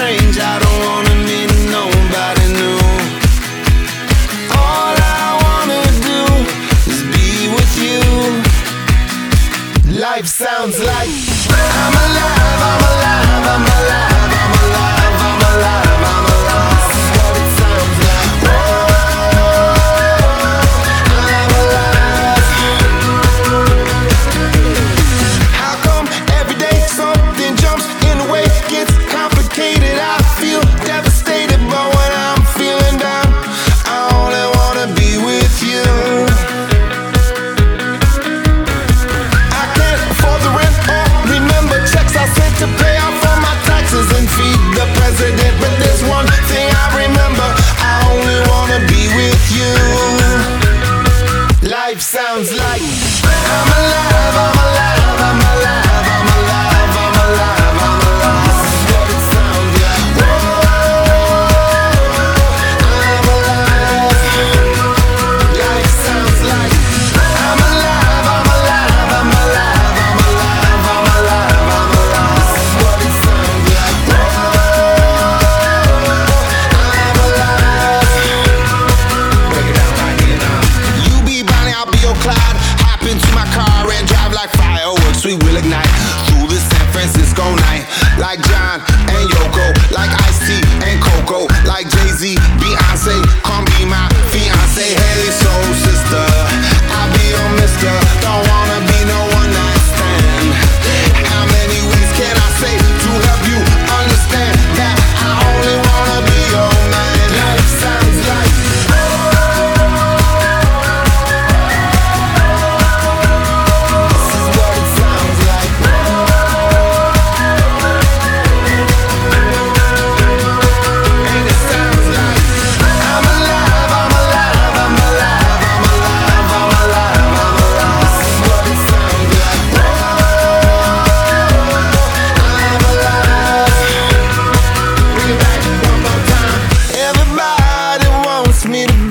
strange, I don't wanna meet nobody new. All I wanna do is be with you. Life sounds like Clyde me to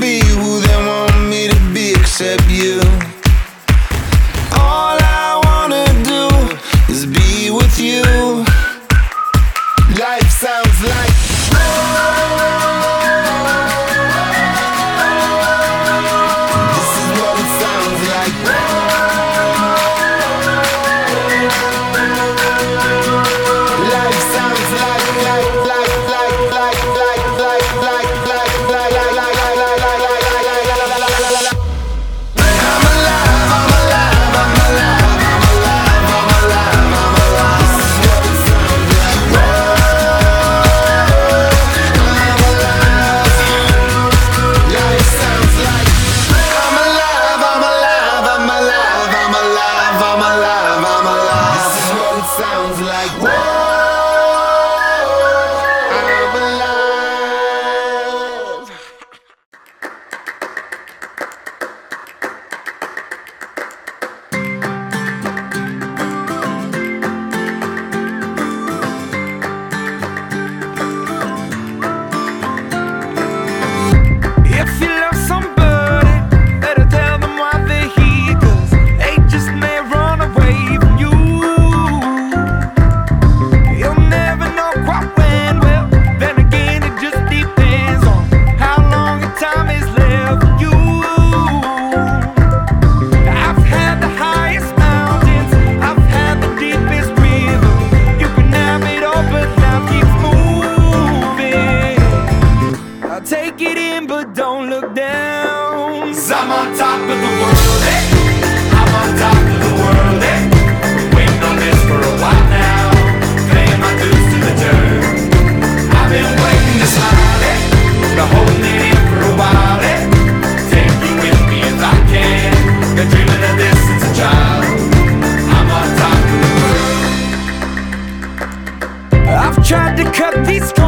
I'm on top of the world. Eh? I'm on top of the world. Eh? Waiting on this for a while now. Paying my dues to the dirt. I've been waiting to smile Eh? Been holding it in for a while. Eh? Take you with me if I can. Been dreaming of this since a child. I'm on top of the world. I've tried to cut these.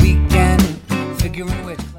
weekend, figuring which.